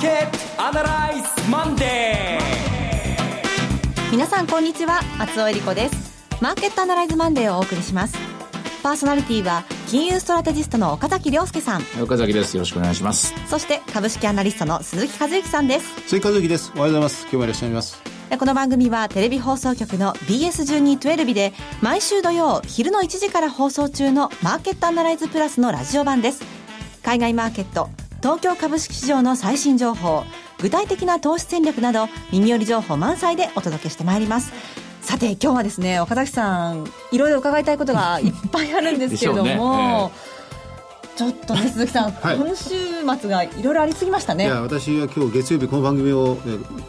ーケットアナライズマンデー皆さんこんにちは。松尾英里子です。マーケットアナライズマンデーをお送りします。パーソナリティは金融ストラテジストの岡崎良介さん。岡崎です。よろしくお願いします。そして株式アナリストの鈴木一之さんです。鈴木一之です。おはようございます。今日もいらっしゃいます。この番組はテレビ放送局の BS1212 で毎週土曜昼の1時から放送中のマーケットアナライズプラスのラジオ版です。海外マーケット東京株式市場の最新情報具体的な投資戦略など耳寄り情報満載でお届けしてまいります。さて今日はですね岡崎さんいろいろ伺いたいことが いっぱいあるんですけれども、ちょっとね鈴木さん、はい、今週末がいろいろありすぎましたね。いや私は今日月曜日この番組を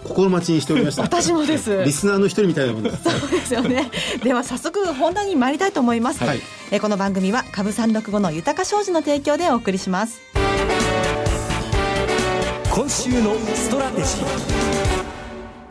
心待ちにしておりました。私もです。リスナーの一人みたいなもんです。そうですよね。では早速本題に参りたいと思います、はい、えこの番組は株三六五の豊商事の提供でお送りします今週のストラテジー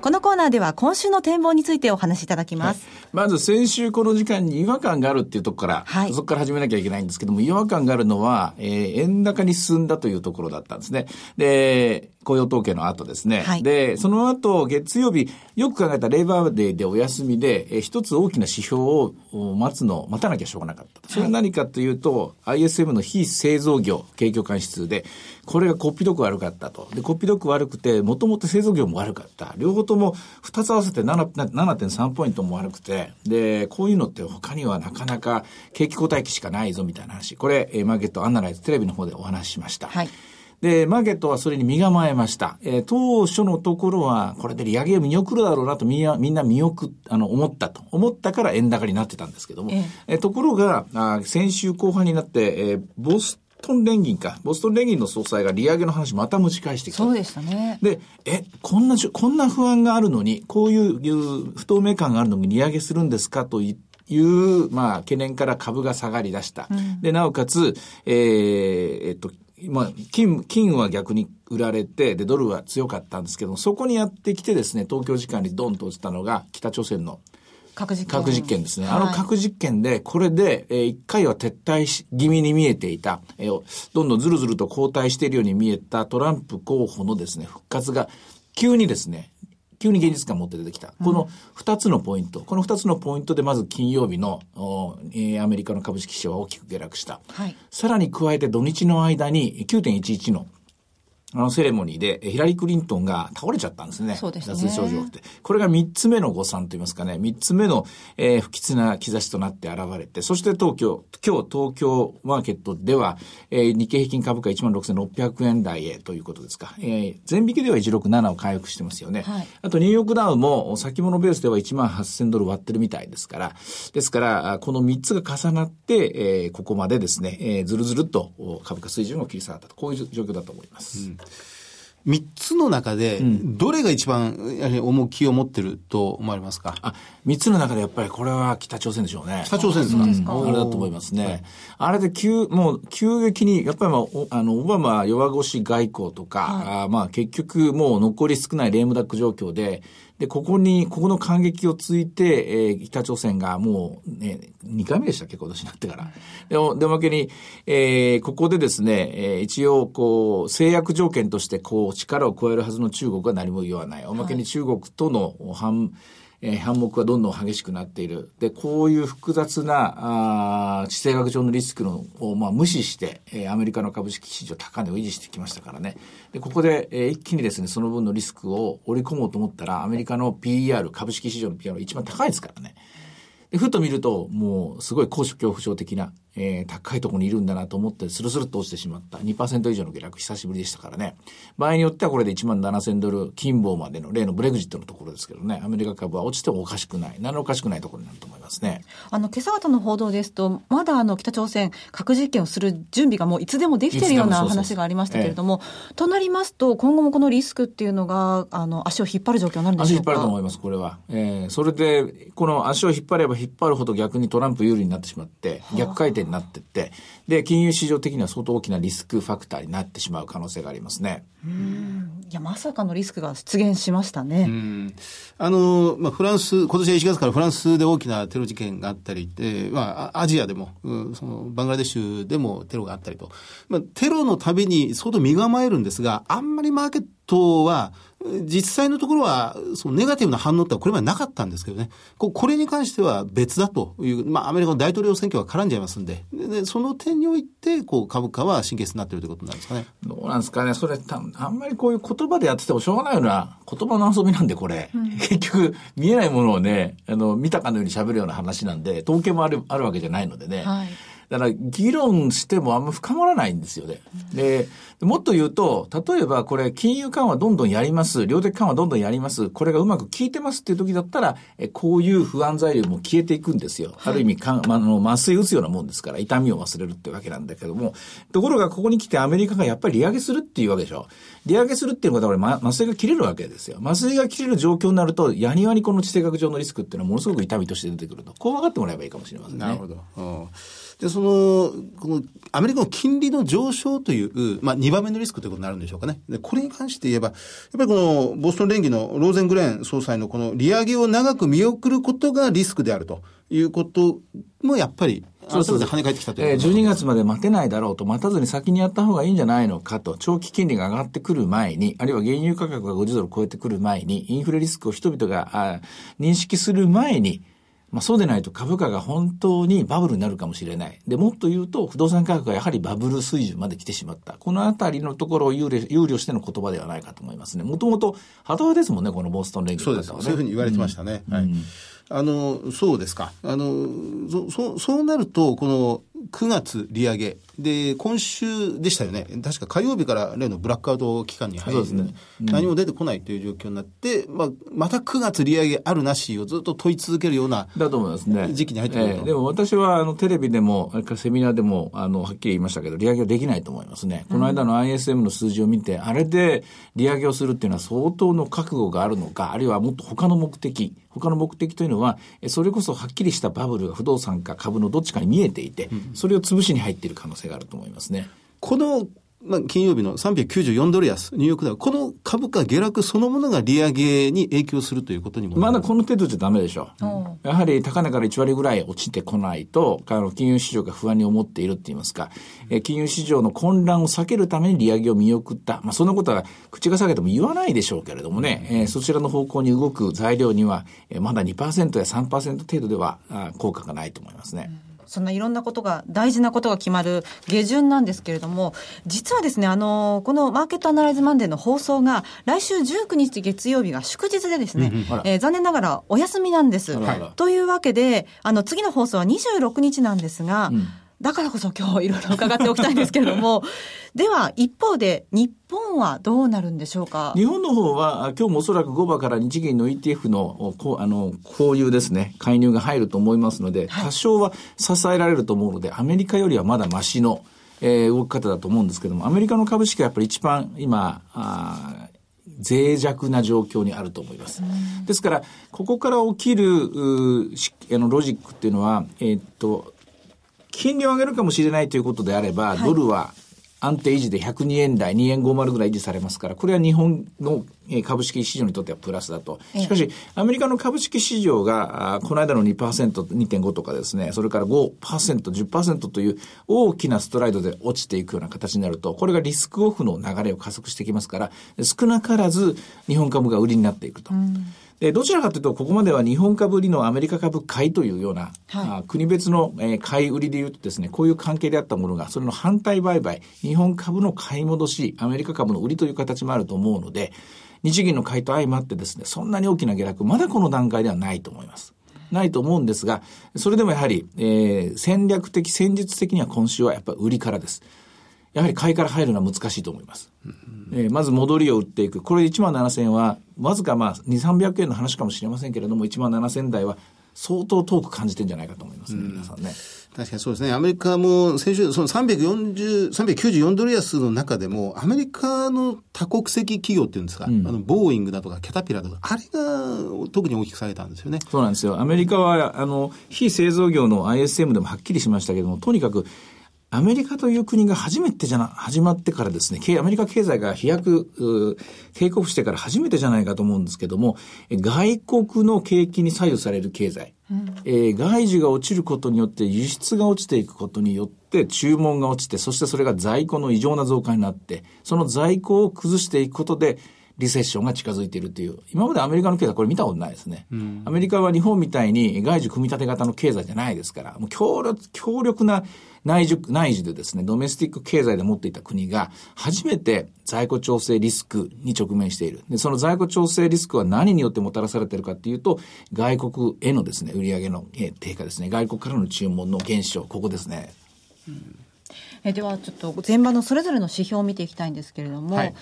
このコーナーでは今週の展望についてお話しいただきます。はい、まず先週この時間に違和感があるっていうところから、はい、そこから始めなきゃいけないんですけども、違和感があるのは、えー、円高に進んだというところだったんですね。で、雇用統計の後ですね。はい、で、その後、月曜日、よく考えた Labor Day でお休みで、えー、一つ大きな指標を待つの、待たなきゃしょうがなかった。それは何かというと、ISM の非製造業景況感指数で、これがこっぴどく悪かったと。で、こっぴどく悪くて、もともと製造業も悪かった。両方とも2つ合わせて7.3ポイントも悪くて、で、こういうのって他にはなかなか景気後退期しかないぞみたいな話。これ、マーケットアナライズテレビの方でお話ししました。はい。で、マーケットはそれに身構えました。えー、当初のところは、これで利上げを見送るだろうなとみんな、みんな見送あの、思ったと。思ったから円高になってたんですけども。ええー、ところが、あ先週後半になって、えー、ボストン連銀か、ボストン連銀の総裁が利上げの話また持ち返してきた。そうでしたね。で、え、こんな、こんな不安があるのに、こういう不透明感があるのに利上げするんですかと言って、いう、まあ、懸念から株が下がり出した。うん、で、なおかつ、えー、えっと、まあ、金、金は逆に売られて、で、ドルは強かったんですけどそこにやってきてですね、東京時間にドンと落ちたのが、北朝鮮の核実験。核実験ですね。はい、あの核実験で、これで、えー、一回は撤退し気味に見えていた、えー、どんどんずるずると後退しているように見えたトランプ候補のですね、復活が、急にですね、急に現実感を持って出てきた。この二つのポイント、この二つのポイントでまず金曜日の、えー、アメリカの株式市場は大きく下落した。はい、さらに加えて土日の間に9.11のあのセレモニーでヒラリー・クリントンが倒れちゃったんですね。そうですね。脱症状って。これが三つ目の誤算といいますかね、三つ目の、えー、不吉な兆しとなって現れて、そして東京、今日東京マーケットでは、えー、日経平均株価16,600円台へということですか。えー、前引きでは167を回復してますよね。はい、あとニューヨークダウも先物ベースでは1万8000ドル割ってるみたいですから、ですから、この三つが重なって、えー、ここまでですね、えー、ずるずると株価水準を切り下がったと、こういう状況だと思います。うん3つの中で、どれが一番やはり重きを持ってると思われますか、あ3つの中でやっぱりこれは北朝鮮でしょうね。北朝鮮ですか、うん、あれだと思いますね。はい、あれで急、もう急激に、やっぱり、まあ、あの、オバマ弱腰外交とか、はい、あまあ結局もう残り少ないレームダック状況で、で、ここに、ここの感激をついて、えー、北朝鮮がもう、ね、2回目でしたっけ、今年になってから。でも、でもけに、えー、ここでですね、えー、一応、こう、制約条件として、こう、力を加えるはずの中国は何も言わない。おまけに中国との反、はいえー、反目がどんどん激しくなっている。で、こういう複雑な、あ地政学上のリスクのを、まあ、無視して、えー、アメリカの株式市場高値を維持してきましたからね。で、ここで、えー、一気にですね、その分のリスクを織り込もうと思ったら、アメリカの PER、株式市場の PER 一番高いですからね。で、ふっと見ると、もう、すごい高所恐怖症的な、えー、高いところにいるんだなと思って、スルスルっと落ちてしまった。2%以上の下落、久しぶりでしたからね。場合によってはこれで1万7000ドル、金棒までの例のブレグジットのところですけどね、アメリカ株は落ちてもおかしくない。何のおかしくないところになると思いますね。あの、今朝方の報道ですと、まだあの、北朝鮮、核実験をする準備がもういつでもできているような話がありましたけれども、ええ、となりますと、今後もこのリスクっていうのが、あの、足を引っ張る状況になるんでしょうか？足引っ張ると思います、これは。えー、それで、この足を引っ張れば引っ張るほど逆にトランプ有利になってしまって、逆回転になってって、で、金融市場的には相当大きなリスクファクターになってしまう可能性がありますね。うんいや、まさかのリスクが出現しましたね。うんあの、まあ、フランス、今年は1月からフランスで大きなテロ事件があったり、えー、まあ、アジアでも、うん、その、バングラデシュでもテロがあったりと。まあ、テロのたびに相当身構えるんですが、あんまりマーケットは、実際のところは、そのネガティブな反応ってこれまでなかったんですけどね。ここれに関しては別だという、まあ、アメリカの大統領選挙が絡んじゃいますんで、でその点において、こう、株価は神経質になっているということなんですかね。どうなんですかね。それ、あんまりこういう言葉でやっててもしょうがないような言葉の遊びなんで、これ。うん、結局、見えないものをね、あの、見たかのように喋るような話なんで、統計もある、あるわけじゃないのでね。はいだから議論してもあんま深まらないんですよね。で、もっと言うと、例えばこれ金融緩和どんどんやります、量的緩和どんどんやります、これがうまく効いてますっていう時だったら、えこういう不安材料も消えていくんですよ。ある意味か、まあの、麻酔打つようなもんですから、痛みを忘れるってわけなんだけども、ところがここに来てアメリカがやっぱり利上げするっていうわけでしょ。利上げするっていうことはこれ、麻酔が切れるわけですよ。麻酔が切れる状況になると、やにわにこの地政学上のリスクっていうのはものすごく痛みとして出てくると。こう分かってもらえばいいかもしれませんね。なるほど。うんで、その、この、アメリカの金利の上昇という、まあ、2番目のリスクということになるんでしょうかね。で、これに関して言えば、やっぱりこの、ボストン連議のローゼングレーン総裁のこの利上げを長く見送ることがリスクであると。いうことも、やっぱり、そうそう跳ね返ってきたという、えー、12月まで待てないだろうと、待たずに先にやった方がいいんじゃないのかと、長期金利が上がってくる前に、あるいは原油価格が50ドル超えてくる前に、インフレリスクを人々があ認識する前に、まあ、そうでないと株価が本当にバブルになるかもしれない。で、もっと言うと、不動産価格がやはりバブル水準まで来てしまった。このあたりのところを憂慮しての言葉ではないかと思いますね。もともと、ハトですもんね、このボストン連携、ね、そうです。そういうふうに言われてましたね。うん、はい。あの、そうですか。あの、そ、そそうなると、この9月利上げ。で、今週でしたよね。確か火曜日から例のブラックアウト期間に入って、ね。うん、何も出てこないという状況になって、まあ、また9月利上げあるなしをずっと問い続けるようなだと思いますね。時期に入ってくると、えー、でも私はあのテレビでも、あれからセミナーでも、あの、はっきり言いましたけど、利上げはできないと思いますね。この間の ISM の数字を見て、あれで利上げをするっていうのは相当の覚悟があるのか、あるいはもっと他の目的、他の目的というのは、それこそはっきりしたバブルが不動産か株のどっちかに見えていて、それを潰しに入っている可能性があると思いますね。このまあ、金曜日の394ドル安、ニューヨークダウ、この株価下落そのものが利上げに影響するということにもまだこの程度じゃダメでしょう。やはり高値から1割ぐらい落ちてこないと、あの金融市場が不安に思っているって言いますか、え金融市場の混乱を避けるために利上げを見送った。まあ、そんなことは口が下げても言わないでしょうけれどもね、えー、そちらの方向に動く材料には、えー、まだ2%や3%程度ではあ効果がないと思いますね。うんそんないろんなことが、大事なことが決まる下旬なんですけれども、実はですね、あの、このマーケットアナライズマンデーの放送が、来週19日月曜日が祝日でですね、えー、残念ながらお休みなんです。というわけで、あの、次の放送は26日なんですが、うんだからこそ今日いろいろ伺っておきたいんですけれども、では一方で日本はどうなるんでしょうか？日本の方は今日もおそらく5番から日銀の ETF のこうあのこういうですね、介入が入ると思いますので、多少は支えられると思うので、アメリカよりはまだましの、えー、動き方だと思うんですけども、アメリカの株式はやっぱり一番今、あ脆弱な状況にあると思います。ですから、ここから起きる、あの、ロジックっていうのは、えー、っと、金利を上げるかもしれないということであれば、ドルは安定維持で102円台、2円50ぐらい維持されますから、これは日本の株式市場にとってはプラスだと。しかし、アメリカの株式市場が、この間の2%、2.5とかですね、それから5%、10%という大きなストライドで落ちていくような形になると、これがリスクオフの流れを加速してきますから、少なからず日本株が売りになっていくと。うんで、どちらかというと、ここまでは日本株売りのアメリカ株買いというような、はい、国別の、えー、買い売りで言うとですね、こういう関係であったものが、それの反対売買、日本株の買い戻し、アメリカ株の売りという形もあると思うので、日銀の買いと相まってですね、そんなに大きな下落、まだこの段階ではないと思います。ないと思うんですが、それでもやはり、えー、戦略的、戦術的には今週はやっぱり売りからです。やはり買いから入るのは難しいと思います。えー、まず戻りを売っていく。これ1万7000円は、わずかまあ2、300円の話かもしれませんけれども、1万7000台は相当遠く感じてんじゃないかと思いますね、皆さんね。確かにそうですね。アメリカも先週、その340、394ドル安の中でも、アメリカの多国籍企業っていうんですか、うん、あの、ボーイングだとかキャタピラとか、あれが特に大きく下げたんですよね。そうなんですよ。アメリカは、あの、非製造業の ISM でもはっきりしましたけども、とにかく、アメリカという国が初めてじゃな、始まってからですね、アメリカ経済が飛躍、警告してから初めてじゃないかと思うんですけども、外国の景気に左右される経済、うん、えー、外需が落ちることによって輸出が落ちていくことによって注文が落ちて、そしてそれが在庫の異常な増加になって、その在庫を崩していくことで、リセッションが近づいているっていう、今までアメリカの経済これ見たことないですね。うん、アメリカは日本みたいに外需組み立て型の経済じゃないですから、もう強力強力な内需、内需でですね、ドメスティック経済で持っていた国が、初めて在庫調整リスクに直面している。で、その在庫調整リスクは何によってもたらされているかっていうと、外国へのですね、売上の低下ですね、外国からの注文の減少、ここですね。うんえではちょっと前場のそれぞれの指標を見ていきたいんですけれども、はい、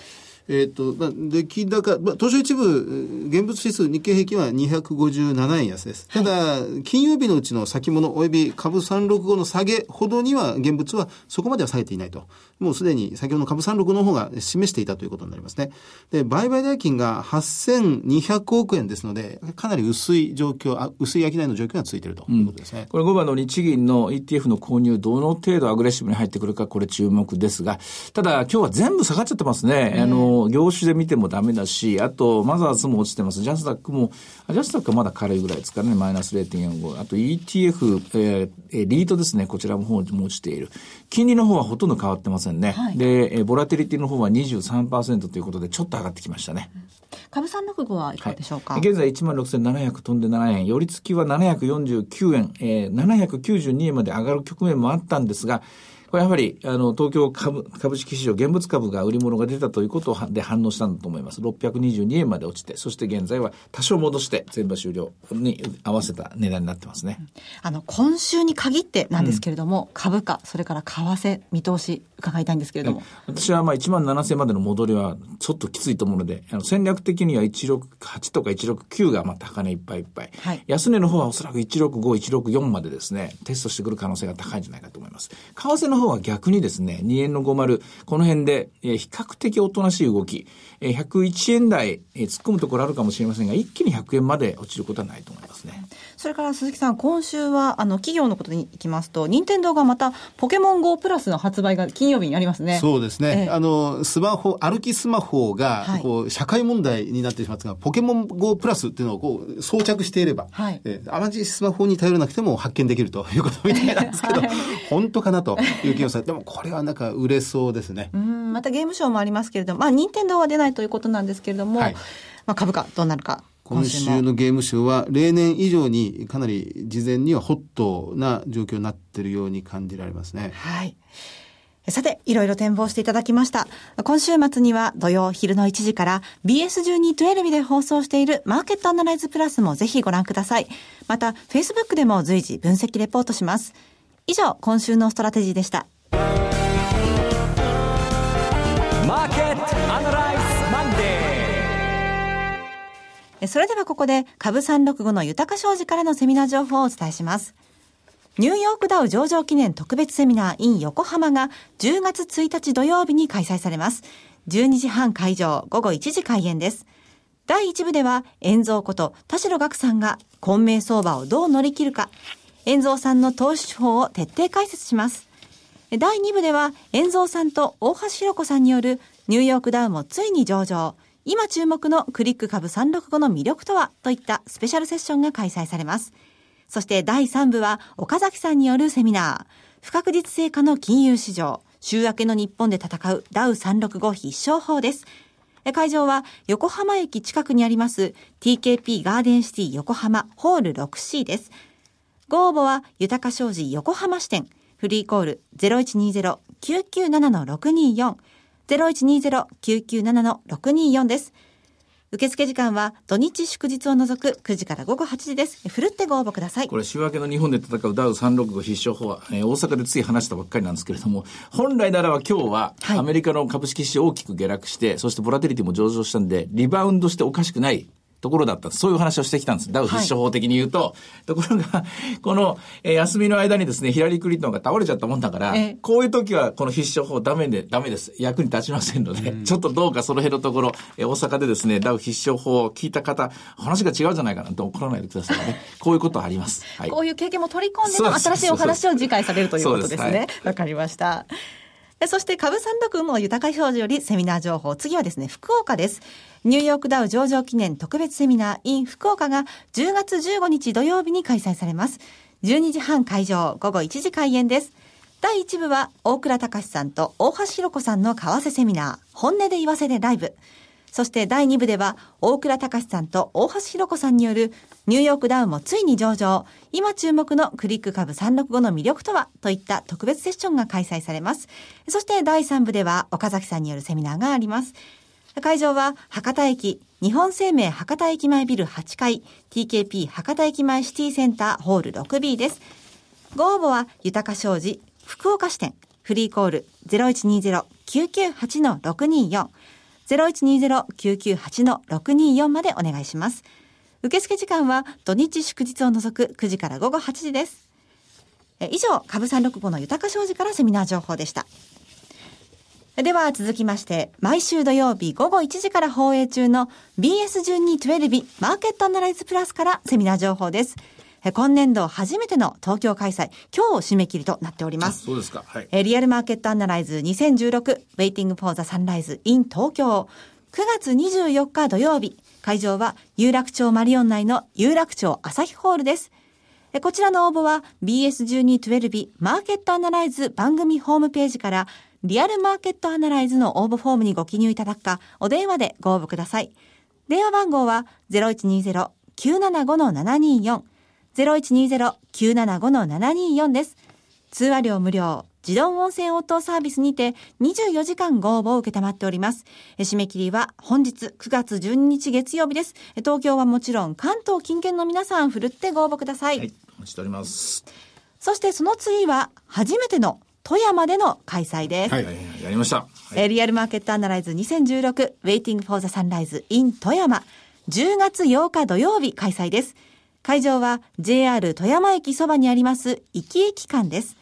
えっ、ー、と、まあ、出来高、まあ、東証一部、現物指数、日経平均は257円安です。ただ、金曜日のうちの先物及び株365の下げほどには、現物はそこまでは下げていないと。もうすでに先ほどの株365の方が示していたということになりますね。で、売買代金が8200億円ですので、かなり薄い状況、あ薄い商いの状況がついているということですね。うん、これ5番の日銀の ETF の購入、どの程度アグレッシブに入ってくるか、これ注目ですが、ただ、今日は全部下がっちゃってますね。あの、業種で見てもダメだし、あと、マザーズも落ちてます。ジャスダックも、ジャスダックはまだ軽いぐらいですからね、マイナス0.45。あと ETF、えー、リートですね、こちらの方も落ちている。金利の方はほとんど変わってませんね。はい、で、ボラテリティの方は23%ということで、ちょっと上がってきましたね。株三六五はいかがでしょうか、はい、現在16,700飛んで7円、寄り付きは749円、えー、792円まで上がる局面もあったんですが、これやはり、あの、東京株株式市場、現物株が売り物が出たということで反応したんだと思います。622円まで落ちて、そして現在は多少戻して、全場終了に合わせた値段になってますね。あの、今週に限ってなんですけれども、うん、株価、それから為替、見通し、伺いたいんですけれども。私はまあ1万7000までの戻りはちょっときついと思うので、あの戦略的には168とか169がまあ高値いっぱいいっぱい。はい、安値の方はおそらく165、164までですね、テストしてくる可能性が高いんじゃないかと思います。為替の方は逆にですね、2円の50、この辺で、えー、比較的おとなしい動き、えー、101円台、えー、突っ込むところあるかもしれませんが、一気に100円まで落ちることはないと思いますね。それから鈴木さん、今週は、あの、企業のことにいきますと、任天堂がまた、ポケモン GO プラスの発売が金曜日にありますね。そうですね。えー、あの、スマホ、歩きスマホが、こう、社会問題になってしまったが、ポケモン GO プラスっていうのをこう、装着していれば、はい、えー、あまりスマホに頼らなくても発見できるということみたいなんですけど、本当かなという気がさでもこれはなんか売れそうですね。うん、またゲームショーもありますけれども、まあ、任天堂は出ないということなんですけれども、はい、まあ、株価どうなるか。今週のゲームショーは例年以上にかなり事前にはホットな状況になっているように感じられますね。はい。さて、いろいろ展望していただきました。今週末には土曜昼の1時から BS1212 で放送しているマーケットアナライズプラスもぜひご覧ください。また、Facebook でも随時分析レポートします。以上、今週のストラテジーでした。マーケットアナライズマンデーそれではここで株365の豊か商事からのセミナー情報をお伝えします。ニューヨークダウ上場記念特別セミナー in 横浜が10月1日土曜日に開催されます。12時半会場、午後1時開演です。第1部では、遠蔵こと田代岳さんが、混迷相場をどう乗り切るか、遠蔵さんの投資手法を徹底解説します。第2部では、遠蔵さんと大橋弘子さんによる、ニューヨークダウもついに上場。今注目のクリック株365の魅力とは？といったスペシャルセッションが開催されます。そして第3部は岡崎さんによるセミナー、不確実性化の金融市場、週明けの日本で戦うダウ365必勝法です。会場は横浜駅近くにあります TKP ガーデンシティ横浜ホール 6C です。ご応募は豊か商事横浜支店フリーコール0120-997-624 0120-997-624です。受付時間は土日祝日を除く9時から午後8時です。ふるってご応募ください。これ週明けの日本で戦うダウ365必勝法は、えー、大阪でつい話したばっかりなんですけれども、本来ならば今日はアメリカの株式市場大きく下落して、はい、そしてボラテリティも上場したんで、リバウンドしておかしくないところだった。そういう話をしてきたんです。ダウ必勝法的に言うと。ところが、この、えー休みの間にですね、ヒラリー・クリントンが倒れちゃったもんだから、ええこういう時はこの必勝法ダメで、ダメです。役に立ちませんので、ちょっとどうかその辺のところ、えー大阪でですね、ダウ必勝法を聞いた方、話が違うじゃないかなと怒らないでくださいね。こういうことあります。はい。こういう経験も取り込んでの新しいお話を次回されるということですねで。わかりました。そして株三六の豊か表示よりセミナー情報。次はですね、福岡です。ニューヨークダウ上場記念特別セミナー in 福岡が10月15日土曜日に開催されます。12時半会場、午後1時開演です。第1部は大倉隆さんと大橋弘子さんの為替セミナー、本音で言わせでライブ。そして第2部では、大倉隆さんと大橋弘子さんによる、ニューヨークダウンもついに上場、今注目のクリック株365の魅力とはといった特別セッションが開催されます。そして第3部では、岡崎さんによるセミナーがあります。会場は、博多駅、日本生命博多駅前ビル8階、TKP 博多駅前シティセンターホール 6B です。ご応募は、豊か商事、福岡支店、フリーコール0120-998-624、0120-998-624までお願いします。受付時間は土日祝日を除く9時から午後8時です。え以上、株365の豊か商事からセミナー情報でした。では続きまして、毎週土曜日午後1時から放映中の BS1212 マーケットアナライズプラスからセミナー情報です。え今年度初めての東京開催、今日締め切りとなっております。そうですか。はい。えーリアルマーケットアナライズ2016 Waiting for the Sunrise in 東京9月24日土曜日会場は有楽町マリオン内の有楽町朝日ホールですえーこちらの応募は BS1212 マーケットアナライズ番組ホームページからリアルマーケットアナライズの応募フォームにご記入いただくかお電話でご応募ください電話番号は0120-975-724 0120-975-724です。通話料無料、自動音声応答サービスにて24時間ご応募を受けたまっております。え締め切りは本日9月12日月曜日です。え東京はもちろん関東近県の皆さんふるってご応募ください。はい。お待ちしております。そしてその次は初めての富山での開催です。はい。やりました。はいえーリアルマーケットアナライズ2016 Waiting for the Sunrise in 富山10月8日土曜日開催です。会場は JR 富山駅そばにあります壱岐駅間です。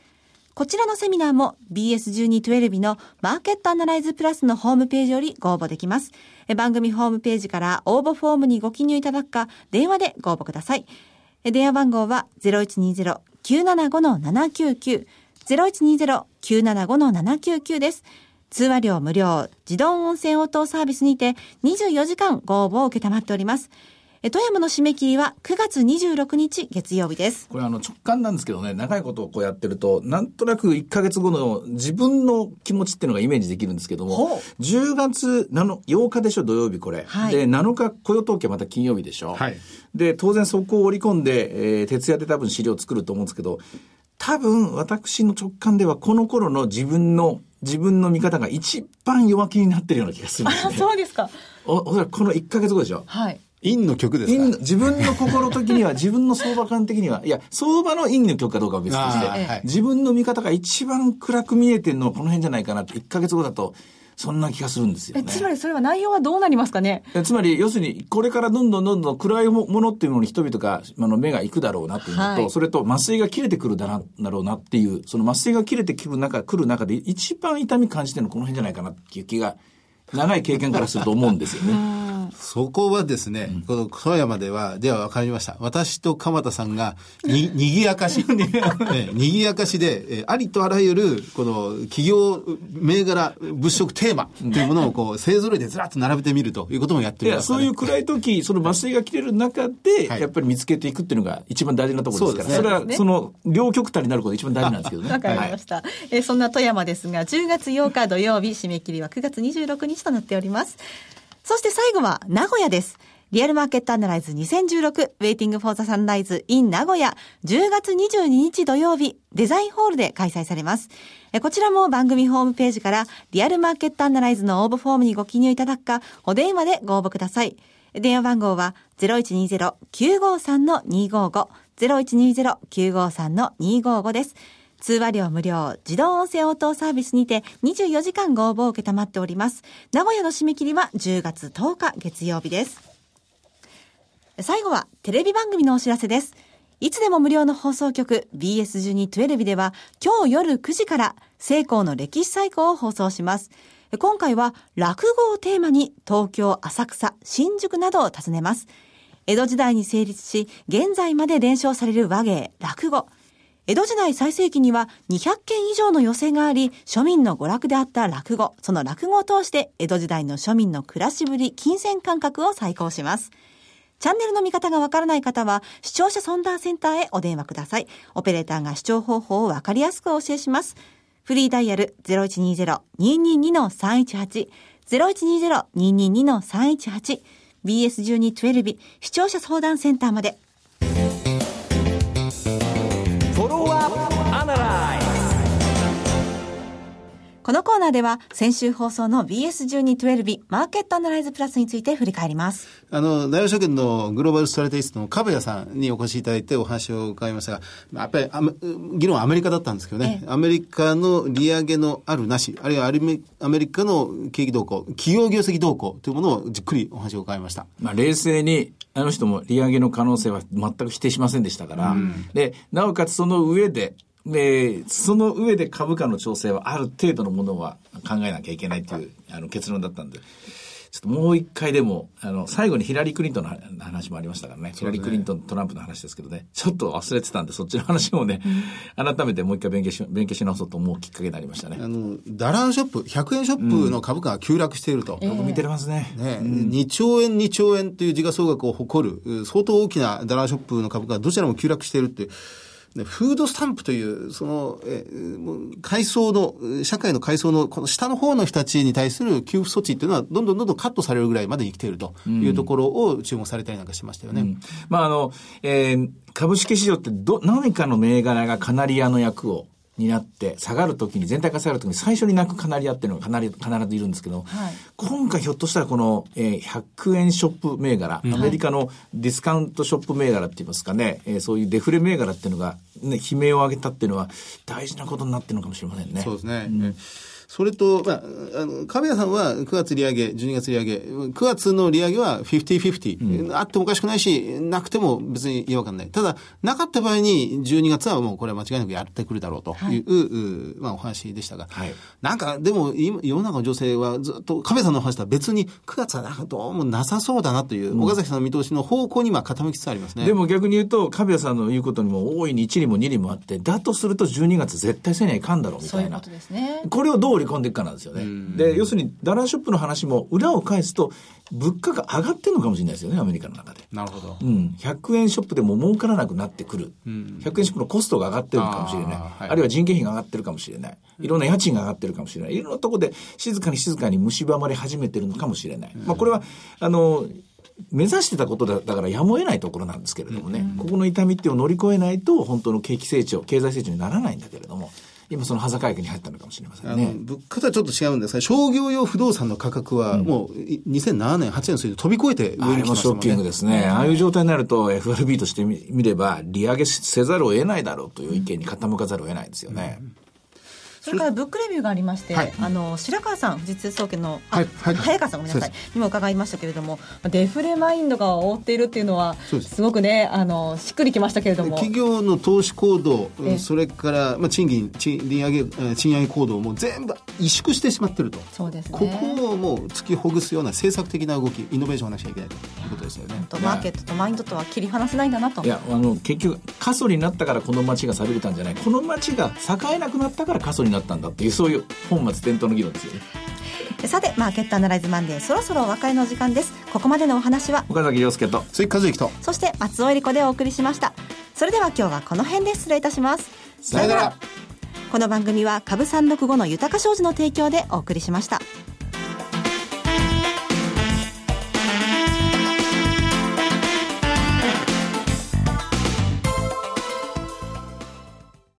こちらのセミナーも BS1212 のマーケットアナライズプラスのホームページよりご応募できます。番組ホームページから応募フォームにご記入いただくか電話でご応募ください。電話番号は0120-975-799 0120-975-799です。通話料無料、自動音声応答サービスにて24時間ご応募を受けたまっております。え富山の締め切りは9月26日月曜日です。これあの直感なんですけどね、長いことをこうやってると、なんとなく1ヶ月後の自分の気持ちっていうのがイメージできるんですけども、10月7 8日でしょ、土曜日これ。はいで、7日雇用統計また金曜日でしょ。はいで、当然そこを織り込んで、えー徹夜で多分資料を作ると思うんですけど、多分私の直感ではこの頃の自分の、自分の見方が一番弱気になってるような気がするんですね。うですか。おおそらくこの1ヶ月後でしょ。はい。陰の曲ですか？自分の心的には、自分の相場感的には、いや、相場の陰の曲かどうかは別として、はい。自分の見方が一番暗く見えてるのはこの辺じゃないかなって、1ヶ月後だと、そんな気がするんですよね。えつまりそれは内容はどうなりますかね？えつまり、要するに、これからどんどんどんどん暗いものっていうのに人々が、あの、目が行くだろうなっていうのと、はい。それと麻酔が切れてくるだなだろうなっていう、その麻酔が切れてくる中、来る中で一番痛み感じてるのはこの辺じゃないかなっていう気が、長い経験からすると思うんですよね。そこはですね、この富山では、では分かりました。私と鎌田さんが、に、にぎやかし、ねにぎやかしで、えーありとあらゆる、この、企業、銘柄、物色テーマというものを、こう、勢揃いでずらっと並べてみるということもやってみますかね。そういう暗い時、その麻酔が切れる中で、はい。やっぱり見つけていくっていうのが一番大事なところですから、そそうれはその両極端になることが一番大事なんですけどね。わかりました。えーそんな富山ですが、10月8日土曜日、締め切りは9月26日となっております。そして最後は名古屋です。リアルマーケットアナライズ2016 Waiting for the Sunrise in 名古屋10月22日土曜日デザインホールで開催されます。こちらも番組ホームページからリアルマーケットアナライズの応募フォームにご記入いただくかお電話でご応募ください。電話番号は0120-953-255 0120-953-255です。通話料無料、自動音声応答サービスにて24時間ご応募を受けたまっております。名古屋の締め切りは10月10日月曜日です。最後はテレビ番組のお知らせです。いつでも無料の放送局 BS1212 では今日夜9時から成功の歴史最高を放送します。今回は落語をテーマに東京、浅草、新宿などを訪ねます。江戸時代に成立し、現在まで伝承される和芸、落語。江戸時代最盛期には200件以上の寄席があり、庶民の娯楽であった落語。その落語を通して江戸時代の庶民の暮らしぶり、金銭感覚を再考します。チャンネルの見方がわからない方は、視聴者相談センターへお電話ください。オペレーターが視聴方法をわかりやすくお教えします。フリーダイヤル0120-222-318、0120-222-318、BS1212 視聴者相談センターまで。このコーナーでは先週放送の BS1212 マーケットアナライズプラスについて振り返ります。あの、大和証券のグローバルストラテジストの株谷さんにお越しいただいてお話を伺いましたが、やっぱり議論はアメリカだったんですけどね、アメリカの利上げのあるなし、あるいはアメアメリカの景気動向、企業業績動向というものをじっくりお話を伺いました。まあ、冷静に、あの人も利上げの可能性は全く否定しませんでしたから、で、なおかつその上で、で、その上で株価の調整はある程度のものは考えなきゃいけないというあの結論だったんで、ちょっともう一回でも、あの、最後にヒラリー・クリントンの話もありましたからね。ヒラリー・クリントン、トランプの話ですけどね。ちょっと忘れてたんで、そっちの話もね、改めてもう一回勉強し、勉強し直そうと思うきっかけになりましたね。あの、ダラーショップ、100円ショップの株価が急落していると。よく見てますね。ね、2兆円、2兆円という時価総額を誇る、う相当大きなダラーショップの株価がどちらも急落しているっていう、ねフードスタンプという、その、えー階層の、社会の階層の、この下の方の人たちに対する給付措置っていうのは、どんどんどんどんカットされるぐらいまで生きているというところを注目されたりなんかしましたよね。まあ、あの、えー株式市場ってど、何かの銘柄がカナリアの役を担って、下がるときに、全体が下がるときに最初に泣くカナリアっていうのが必ず必ずいるんですけど、はい今回ひょっとしたらこの、えー100円ショップ銘柄、アメリカのディスカウントショップ銘柄って言いますかね、えーそういうデフレ銘柄っていうのが、ね、悲鳴を上げたっていうのは大事なことになってるのかもしれませんね。そうですね。それと、まあ、あの、亀谷さんは9月利上げ、12月利上げ、9月の利上げは50-50、あってもおかしくないし、なくても別に違和感ない。ただ、なかった場合に12月はもうこれは間違いなくやってくるだろうという、うまあお話でしたが、はいなんかでも今世の中の女性はずっと亀谷さんの話とは別に9月はなんかどうもなさそうだなという、岡崎さんの見通しの方向に今傾きつつありますね。でも逆に言うと、カビアさんの言うことにも大いに1にも2にもあって、だとすると12月絶対せにはいかんだろうみたいな。ですね。これをどう織り込んでいくかなんですよね。で、要するに、ダラーショップの話も裏を返すと、物価が上がってるのかもしれないですよね、アメリカの中で。なるほどう。ん。100円ショップでも儲からなくなってくる。100円ショップのコストが上がってるかもしれない。あーはいあるいは人件費が上がってるかもしれない。いろんな家賃が上がってるかもしれない。いろんなところで静かに静かに蝕まれ始めてるのかもしれない。まあこれは、あの、目指してたことだだからやむを得ないところなんですけれどもね、ここの痛みっていうのを乗り越えないと本当の景気成長、経済成長にならないんだけれども、今その端境期に入ったのかもしれませんね。物価とはちょっと違うんですが、商業用不動産の価格はもうい2007年、8年の水準飛び越えて上に来ましたもんもショッキングね。ですね。ああいう状態になると FRB としてみ見れば利上げせざるを得ないだろうという意見に傾かざるを得ないですよね。それからブックレビューがありまして、はいあの白川さん、富士通総研の、あはいはい早川さん、ごめんなさいにも伺いましたけれども、デフレマインドが覆っているっていうのは、すすごくね、あのしっくりきましたけれども。企業の投資行動ええ、それから、まあ、賃金、賃利上げ、えー賃上げ行動も全部萎縮してしまってると。そうですねここをもう突きほぐすような政策的な動き、イノベーションをなくちゃいけないということですよね。とマーケットとマインドとは切り離せないんだなと。いや、あの、結局、過疎になったからこの街が錆びれたんじゃない。この街が栄えなくなったから過疎になったんだっていう、そういう本末転倒の議論ですよね。さて、マーケットアナライズマンデー、そろそろお別れの時間です。ここまでのお話は、岡崎亮介と。鈴木和之と。そして松尾恵理子でお送りしました。それでは今日はこの辺で失礼いたします。さよなら。この番組は株三六五の豊か商事の提供でお送りしました。